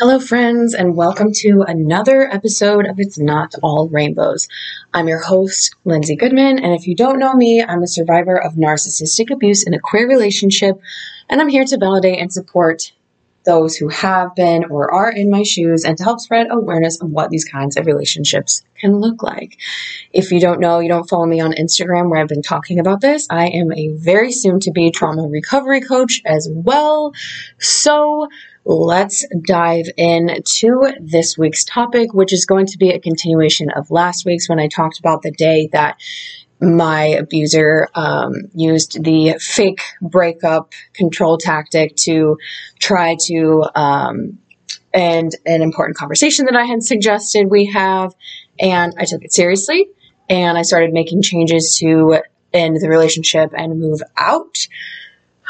Hello, friends, and welcome to another episode of It's Not All Rainbows. I'm your host, Lindsay Goodman, and if you don't know me, I'm a survivor of narcissistic abuse in a queer relationship, and I'm here to validate and support those who have been or are in my shoes and to help spread awareness of what these kinds of relationships can look like. If you don't know, you don't follow me on Instagram where I've been talking about this, I am a very soon to be trauma recovery coach as well. So, let's dive in to this week's topic, which is going to be a continuation of last week's when I talked about the day that my abuser um, used the fake breakup control tactic to try to um, end an important conversation that I had suggested we have. And I took it seriously and I started making changes to end the relationship and move out.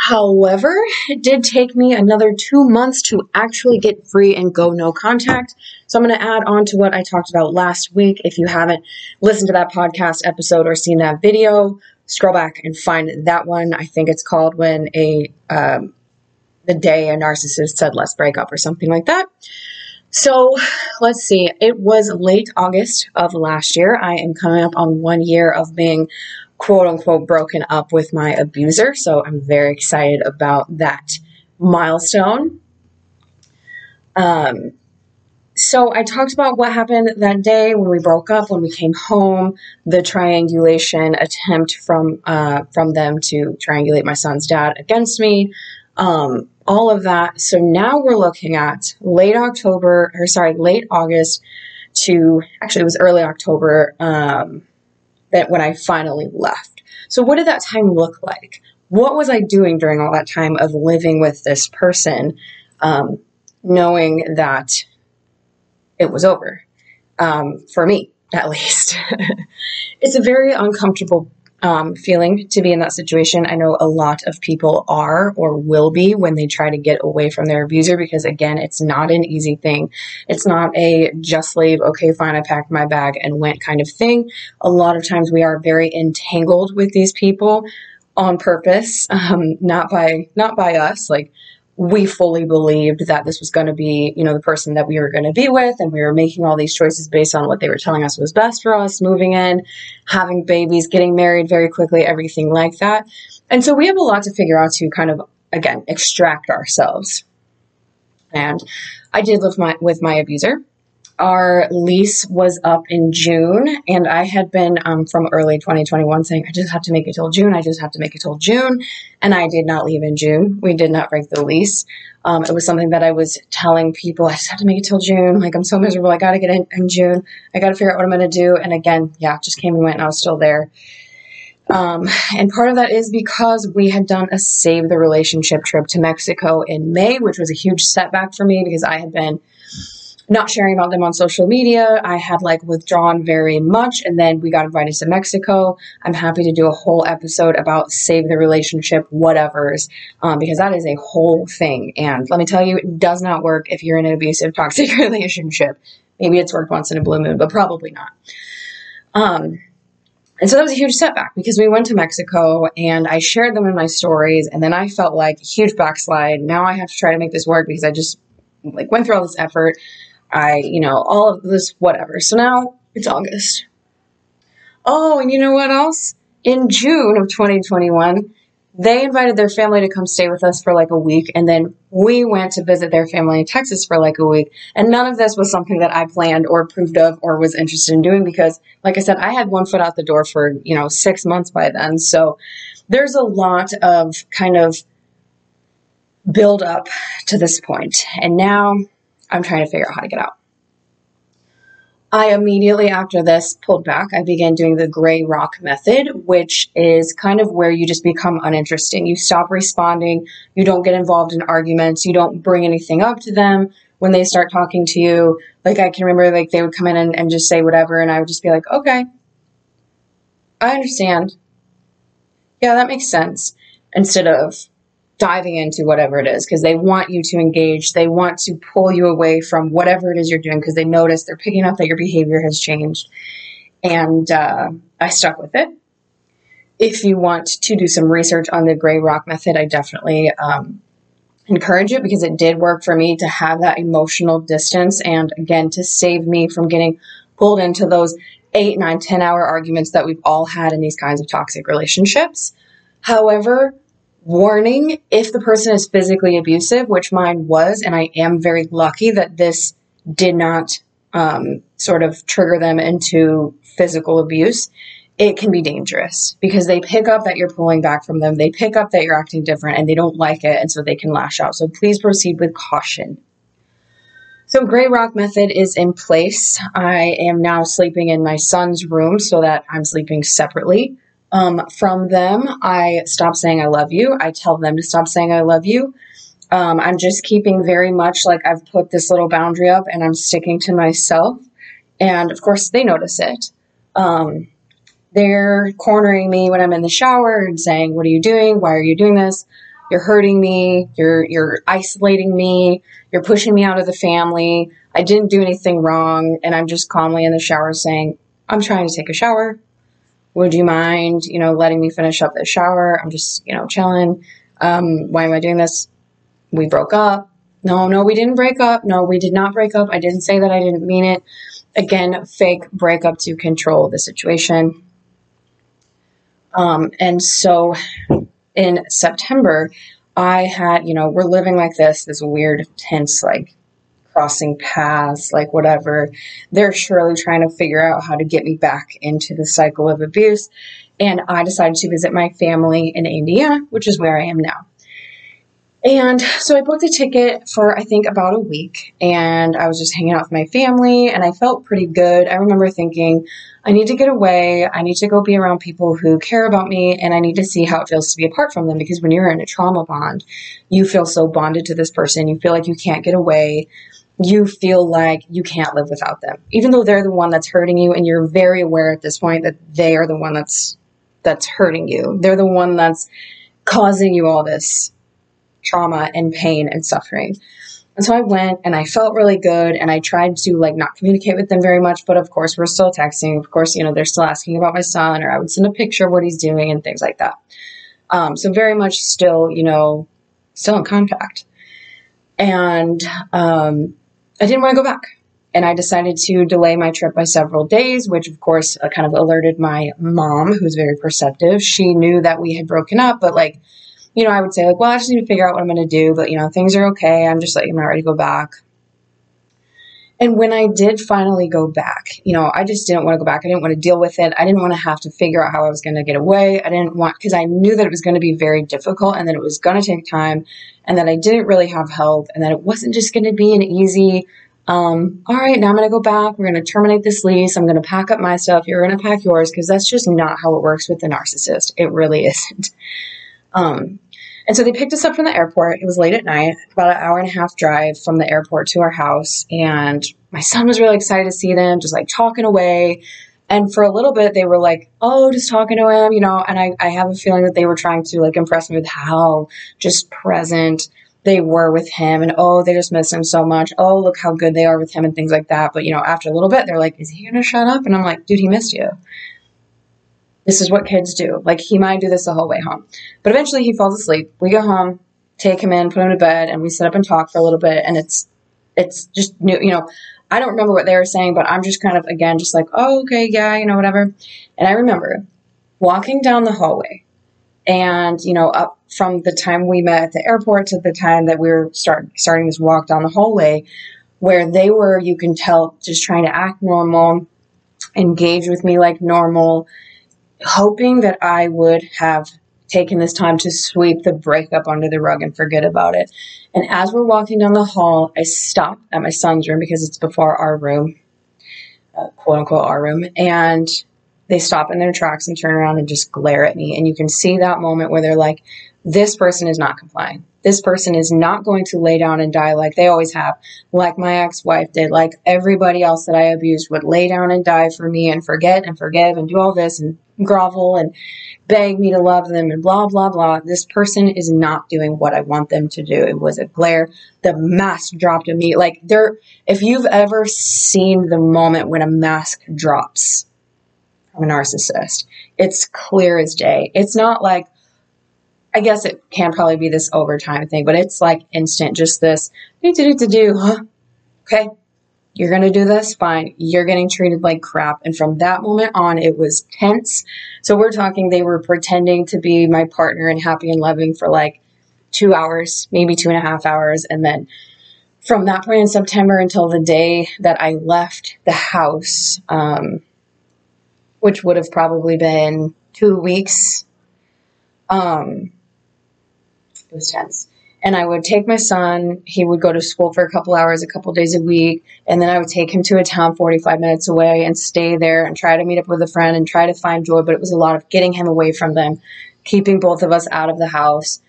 However, it did take me another two months to actually get free and go no contact. So I'm going to add on to what I talked about last week. If you haven't listened to that podcast episode or seen that video, scroll back and find that one. I think it's called when a um, the day a narcissist said let's break up or something like that. So let's see. It was late August of last year. I am coming up on one year of being quote unquote broken up with my abuser. So I'm very excited about that milestone. Um, so I talked about what happened that day when we broke up, when we came home, the triangulation attempt from uh, from them to triangulate my son's dad against me, um, all of that. So now we're looking at late October, or sorry, late August to actually it was early October. Um, that when I finally left. So, what did that time look like? What was I doing during all that time of living with this person, um, knowing that it was over um, for me, at least? it's a very uncomfortable um, feeling to be in that situation. I know a lot of people are or will be when they try to get away from their abuser because, again, it's not an easy thing. It's not a just leave, okay, fine, I packed my bag and went kind of thing. A lot of times we are very entangled with these people on purpose, um, not by not by us. Like we fully believed that this was going to be, you know, the person that we were going to be with. And we were making all these choices based on what they were telling us was best for us, moving in, having babies, getting married very quickly, everything like that. And so we have a lot to figure out to kind of, again, extract ourselves. And I did live my, with my abuser our lease was up in June, and I had been um, from early 2021 saying, I just have to make it till June. I just have to make it till June. And I did not leave in June. We did not break the lease. Um, it was something that I was telling people, I just have to make it till June. Like, I'm so miserable. I got to get in in June. I got to figure out what I'm going to do. And again, yeah, just came and went, and I was still there. Um, and part of that is because we had done a save the relationship trip to Mexico in May, which was a huge setback for me because I had been not sharing about them on social media. I had like withdrawn very much, and then we got invited to Mexico. I'm happy to do a whole episode about save the relationship, whatever's, um, because that is a whole thing. And let me tell you, it does not work if you're in an abusive, toxic relationship. Maybe it's worked once in a blue moon, but probably not. Um, and so that was a huge setback because we went to Mexico and I shared them in my stories, and then I felt like huge backslide. Now I have to try to make this work because I just like went through all this effort I, you know, all of this, whatever. So now it's August. Oh, and you know what else? In June of 2021, they invited their family to come stay with us for like a week, and then we went to visit their family in Texas for like a week. And none of this was something that I planned or approved of or was interested in doing because, like I said, I had one foot out the door for, you know, six months by then. So there's a lot of kind of build up to this point. And now I'm trying to figure out how to get out. I immediately after this pulled back. I began doing the gray rock method, which is kind of where you just become uninteresting. You stop responding. You don't get involved in arguments. You don't bring anything up to them when they start talking to you. Like I can remember like they would come in and, and just say whatever and I would just be like, okay, I understand. Yeah, that makes sense. Instead of diving into whatever it is because they want you to engage. They want to pull you away from whatever it is you're doing because they notice they're picking up that your behavior has changed. And uh, I stuck with it. If you want to do some research on the gray rock method, I definitely um, encourage it because it did work for me to have that emotional distance and again to save me from getting pulled into those eight, nine, ten hour arguments that we've all had in these kinds of toxic relationships. However, warning if the person is physically abusive, which mine was, and I am very lucky that this did not um, sort of trigger them into physical abuse, it can be dangerous because they pick up that you're pulling back from them. They pick up that you're acting different and they don't like it, and so they can lash out. So please proceed with caution. So, Gray Rock Method is in place. I am now sleeping in my son's room so that I'm sleeping separately um, from them. I stop saying I love you. I tell them to stop saying I love you. Um, I'm just keeping very much like I've put this little boundary up and I'm sticking to myself. And of course, they notice it. Um, they're cornering me when I'm in the shower and saying, "What are you doing? Why are you doing this? You're hurting me. You're you're isolating me. You're pushing me out of the family. I didn't do anything wrong." And I'm just calmly in the shower saying, "I'm trying to take a shower. Would you mind, you know, letting me finish up the shower? I'm just, you know, chilling. Um, why am I doing this? We broke up. No, no, we didn't break up. No, we did not break up. I didn't say that. I didn't mean it. Again, fake breakup to control the situation. Um, and so in September, I had, you know, we're living like this, this weird, tense, like crossing paths, like whatever. They're surely trying to figure out how to get me back into the cycle of abuse. And I decided to visit my family in Indiana, which is where I am now. And so I booked a ticket for I think about a week and I was just hanging out with my family and I felt pretty good. I remember thinking, I need to get away. I need to go be around people who care about me and I need to see how it feels to be apart from them because when you're in a trauma bond, you feel so bonded to this person. You feel like you can't get away. You feel like you can't live without them. Even though they're the one that's hurting you and you're very aware at this point that they are the one that's that's hurting you. They're the one that's causing you all this trauma and pain and suffering. And so I went and I felt really good and I tried to like not communicate with them very much, but of course we're still texting. Of course, you know, they're still asking about my son or I would send a picture of what he's doing and things like that. Um, so very much still, you know, still in contact. And um, I didn't want to go back. And I decided to delay my trip by several days, which of course uh, kind of alerted my mom, who's very perceptive. She knew that we had broken up, but like you know, I would say like, well, I just need to figure out what I'm going to do, but you know, things are okay. I'm just like, I'm not ready to go back. And when I did finally go back, you know, I just didn't want to go back. I didn't want to deal with it. I didn't want to have to figure out how I was going to get away. I didn't want, because I knew that it was going to be very difficult and that it was going to take time and that I didn't really have help and that it wasn't just going to be an easy, um, all right, now I'm going to go back. We're going to terminate this lease. I'm going to pack up my stuff. You're going to pack yours because that's just not how it works with the narcissist. It really isn't. Um, and so they picked us up from the airport. It was late at night, about an hour and a half drive from the airport to our house. And my son was really excited to see them, just like talking away. And for a little bit, they were like, oh, just talking to him, you know. And I, I have a feeling that they were trying to like impress me with how just present they were with him. And oh, they just miss him so much. Oh, look how good they are with him and things like that. But, you know, after a little bit, they're like, is he going to shut up? And I'm like, dude, he missed you. This is what kids do. Like he might do this the whole way home. But eventually he falls asleep. We go home, take him in, put him to bed, and we sit up and talk for a little bit. And it's it's just new, you know. I don't remember what they were saying, but I'm just kind of again just like, oh, okay, yeah, you know, whatever. And I remember walking down the hallway, and you know, up from the time we met at the airport to the time that we were start starting this walk down the hallway, where they were, you can tell, just trying to act normal, engage with me like normal, hoping that I would have taken this time to sweep the breakup under the rug and forget about it. And as we're walking down the hall, I stop at my son's room because it's before our room. uh, quote unquote our room, and they stop in their tracks and turn around and just glare at me. And you can see that moment where they're like, this person is not complying. This person is not going to lay down and die like they always have, like my ex wife did, like everybody else that I abused would lay down and die for me and forget and forgive and do all this and grovel and beg me to love them and blah, blah, blah. This person is not doing what I want them to do. It was a glare. The mask dropped on me. Like there, if you've ever seen the moment when a mask drops from a narcissist, it's clear as day. It's not like, I guess it can probably be this overtime thing, but it's like instant, just this, do, do, do, do? Okay, you're going to do this? Fine. You're getting treated like crap. And from that moment on, it was tense. So we're talking, they were pretending to be my partner and happy and loving for like two hours, maybe two and a half hours. And then from that point in September until the day that I left the house, um, which would have probably been two weeks, um, was tense and I would take my son. He would go to school for a couple hours, a couple days a week, and then I would take him to a town 45 minutes away and stay there and try to meet up with a friend and try to find joy. But it was a lot of getting him away from them, keeping both of us out of the house,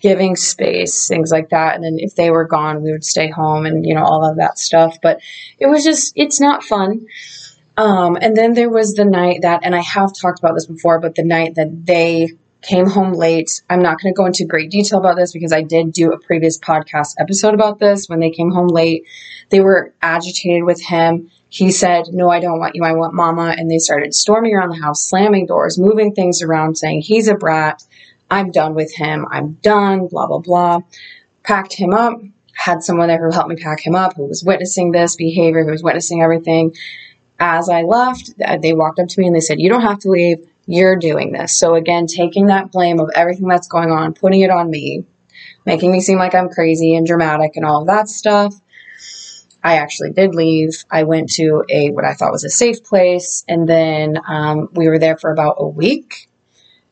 giving space, things like that. And then if they were gone, we would stay home and, you know, all of that stuff. But it was just, it's not fun. Um, and then there was the night that, and I have talked about this before, but the night that they came home late. I'm not going to go into great detail about this because I did do a previous podcast episode about this. When they came home late, they were agitated with him. He said, No, I don't want you. I want mama. And they started storming around the house, slamming doors, moving things around, saying, He's a brat. I'm done with him. I'm done, blah, blah, blah. Packed him up, had someone there who helped me pack him up, who was witnessing this behavior, who was witnessing everything. As I left, they walked up to me and they said, You don't have to leave you're doing this. So again, taking that blame of everything that's going on, putting it on me, making me seem like I'm crazy and dramatic and all of that stuff. I actually did leave. I went to a what I thought was a safe place, and then um, we were there for about a week.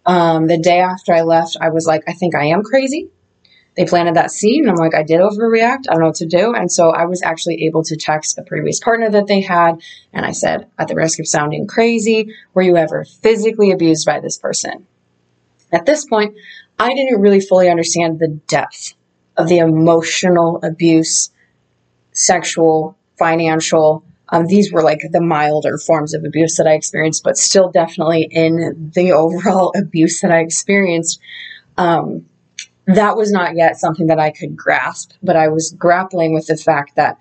Um, the day after I left, I was like, I think I am crazy they planted that seed and I'm like, I did overreact. I don't know what to do. And so I was actually able to text a previous partner that they had. And I said, at the risk of sounding crazy, were you ever physically abused by this person? At this point, I didn't really fully understand the depth of the emotional abuse, sexual, financial. Um, these were like the milder forms of abuse that I experienced, but still definitely in the overall abuse that I experienced. Um, that was not yet something that I could grasp, but I was grappling with the fact that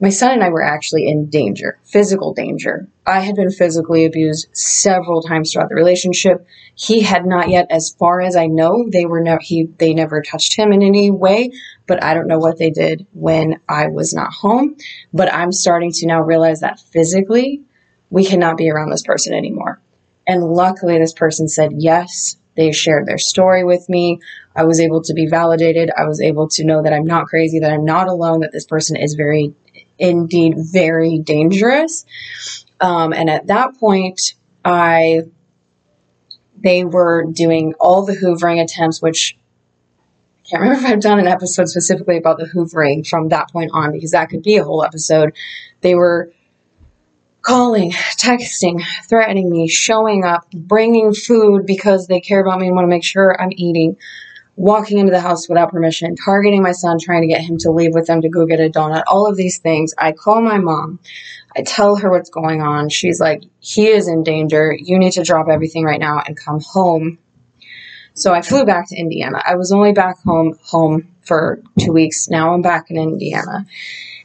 my son and I were actually in danger, physical danger. I had been physically abused several times throughout the relationship. He had not yet, as far as I know, they were no, he, they never touched him in any way, but I don't know what they did when I was not home. But I'm starting to now realize that physically, we cannot be around this person anymore. And luckily, this person said yes. They shared their story with me. I was able to be validated. I was able to know that I'm not crazy, that I'm not alone, that this person is very, indeed, very dangerous. Um, and at that point, I, they were doing all the hoovering attempts, which I can't remember if I've done an episode specifically about the hoovering from that point on, because that could be a whole episode. They were calling, texting, threatening me, showing up, bringing food because they care about me and want to make sure I'm eating walking into the house without permission, targeting my son, trying to get him to leave with them to go get a donut, all of these things. I call my mom. I tell her what's going on. She's like, he is in danger. You need to drop everything right now and come home. So I flew back to Indiana. I was only back home home for two weeks. Now I'm back in Indiana.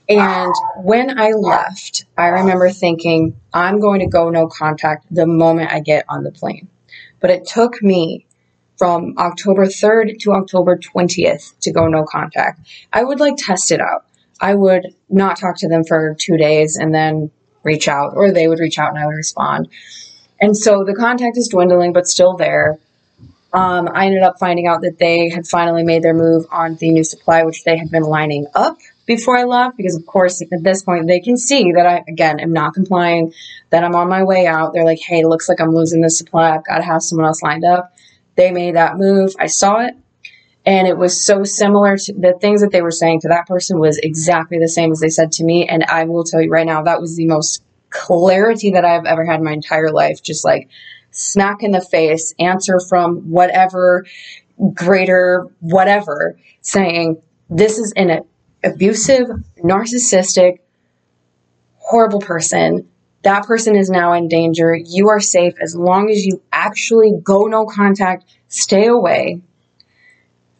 And when I left, I remember thinking, I'm going to go no contact the moment I get on the plane. But it took me from October 3rd to October 20th to go no contact. I would like test it out. I would not talk to them for two days and then reach out, or they would reach out and I would respond. And so the contact is dwindling, but still there. Um, I ended up finding out that they had finally made their move on the new supply, which they had been lining up before I left, because of course at this point they can see that I again am not complying, that I'm on my way out. They're like, hey, looks like I'm losing this supply. I've got to have someone else lined up. They made that move. I saw it. And it was so similar to the things that they were saying to that person was exactly the same as they said to me. And I will tell you right now, that was the most clarity that I've ever had in my entire life. Just like smack in the face, answer from whatever greater whatever, saying, This is an abusive, narcissistic, horrible person. That person is now in danger. You are safe as long as you actually go no contact, stay away,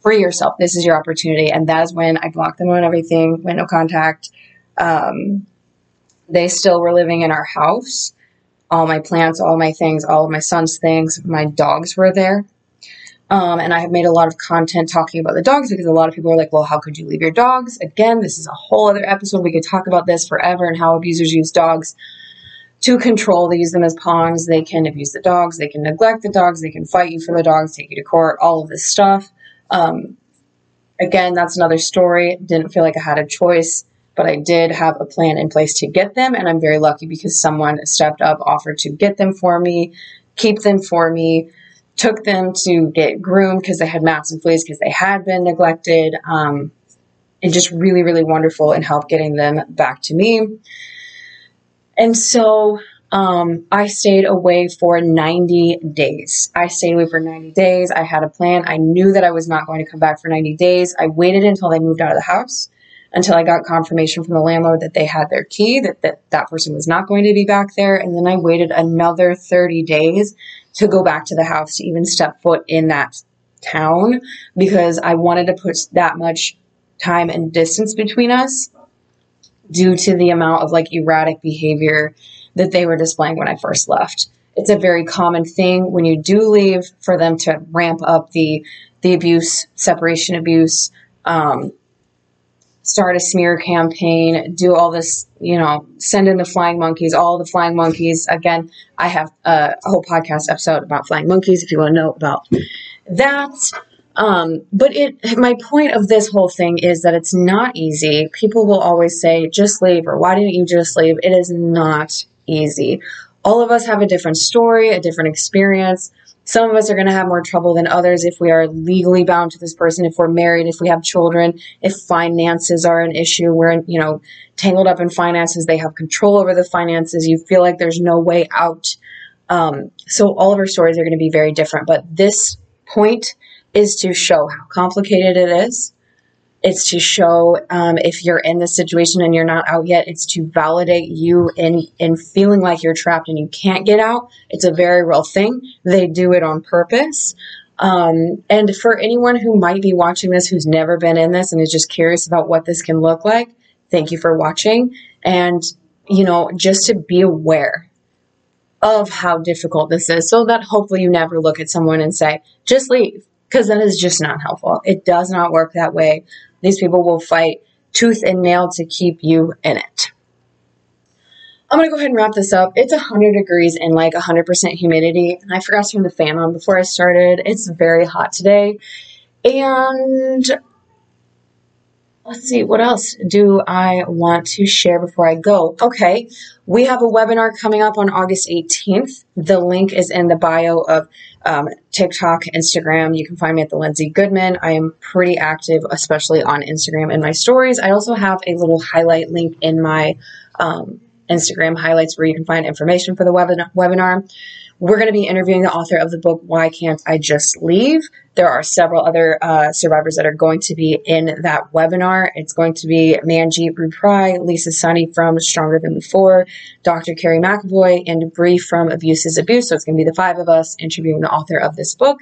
free yourself. This is your opportunity. And that is when I blocked them on everything, went no contact. Um, they still were living in our house. All my plants, all my things, all of my son's things, my dogs were there. Um, and I have made a lot of content talking about the dogs because a lot of people are like, well, how could you leave your dogs? Again, this is a whole other episode. We could talk about this forever and how abusers use dogs to control. They use them as pawns. They can abuse the dogs. They can neglect the dogs. They can fight you for the dogs, take you to court, all of this stuff. Um, again, that's another story. Didn't feel like I had a choice, but I did have a plan in place to get them. And I'm very lucky because someone stepped up, offered to get them for me, keep them for me took them to get groomed because they had mats and fleas because they had been neglected. Um, and just really, really wonderful and helped getting them back to me. And so um, I stayed away for 90 days. I stayed away for 90 days. I had a plan. I knew that I was not going to come back for 90 days. I waited until they moved out of the house, until I got confirmation from the landlord that they had their key, that that, that person was not going to be back there. And then I waited another 30 days to go back to the house to even step foot in that town because I wanted to put that much time and distance between us due to the amount of like erratic behavior that they were displaying when I first left. It's a very common thing when you do leave for them to ramp up the the abuse, separation abuse, um, start a smear campaign, do all this, you know, send in the flying monkeys, all the flying monkeys. Again, I have a, a whole podcast episode about flying monkeys if you want to know about that. Um, but it, my point of this whole thing is that it's not easy. People will always say, just leave, or why didn't you just leave? It is not easy. All of us have a different story, a different experience. Some of us are going to have more trouble than others if we are legally bound to this person, if we're married, if we have children, if finances are an issue, we're, you know, tangled up in finances, they have control over the finances, you feel like there's no way out. Um, so all of our stories are going to be very different, but this point is to show how complicated it is it's to show um, if you're in this situation and you're not out yet. It's to validate you in in feeling like you're trapped and you can't get out. It's a very real thing. They do it on purpose. Um, and for anyone who might be watching this who's never been in this and is just curious about what this can look like, thank you for watching. And you know, just to be aware of how difficult this is, so that hopefully you never look at someone and say, "Just leave." Because that is just not helpful. It does not work that way. These people will fight tooth and nail to keep you in it. I'm to go ahead and wrap this up. It's 100 degrees and like 100% humidity. And I forgot to turn the fan on before I started. It's very hot today. And let's see, what else do I want to share before I go? Okay, we have a webinar coming up on August 18th. The link is in the bio of um, TikTok, Instagram. You can find me at the Lindsay Goodman. I am pretty active, especially on Instagram in my stories. I also have a little highlight link in my um, Instagram highlights where you can find information for the webinar. We're going to be interviewing the author of the book, Why Can't I Just Leave? There are several other uh, survivors that are going to be in that webinar. It's going to be Manjeet Ruprai, Lisa Sunny from Stronger Than Before, Dr. Carrie McAvoy, and Bree from Abuse is Abuse. So it's going to be the five of us interviewing the author of this book.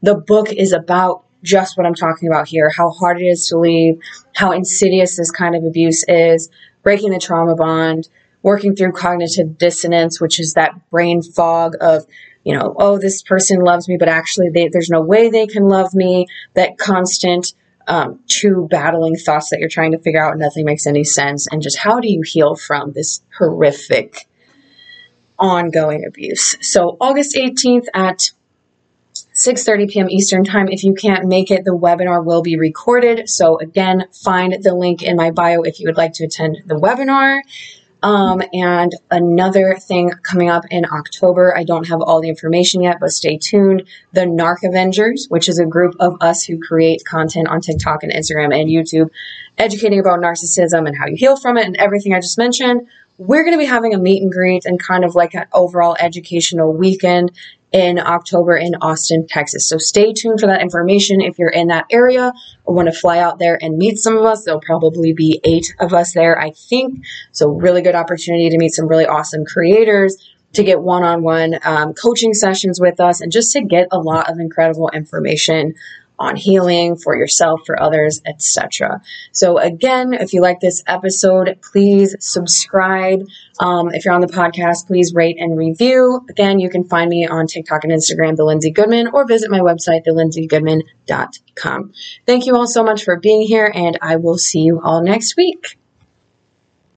The book is about just what I'm talking about here how hard it is to leave, how insidious this kind of abuse is, breaking the trauma bond working through cognitive dissonance, which is that brain fog of, you know, oh, this person loves me, but actually they, there's no way they can love me. That constant um, two battling thoughts that you're trying to figure out, nothing makes any sense. And just how do you heal from this horrific ongoing abuse? So August 18th at 6:30 p.m. Eastern Time. If you can't make it, the webinar will be recorded. So again, find the link in my bio if you would like to attend the webinar. Um, and another thing coming up in October, I don't have all the information yet, but stay tuned. The Narc Avengers, which is a group of us who create content on TikTok and Instagram and YouTube, educating about narcissism and how you heal from it and everything I just mentioned, we're going to be having a meet and greet and kind of like an overall educational weekend in October in Austin, Texas. So stay tuned for that information if you're in that area or want to fly out there and meet some of us. There'll probably be eight of us there, I think. So really good opportunity to meet some really awesome creators, to get one-on-one um, coaching sessions with us, and just to get a lot of incredible information on healing for yourself, for others, etc. So again, if you like this episode, please subscribe. Um, if you're on the podcast, please rate and review. Again, you can find me on TikTok and Instagram, The Lindsay Goodman, or visit my website, TheLindsayGoodman.com. Thank you all so much for being here, and I will see you all next week.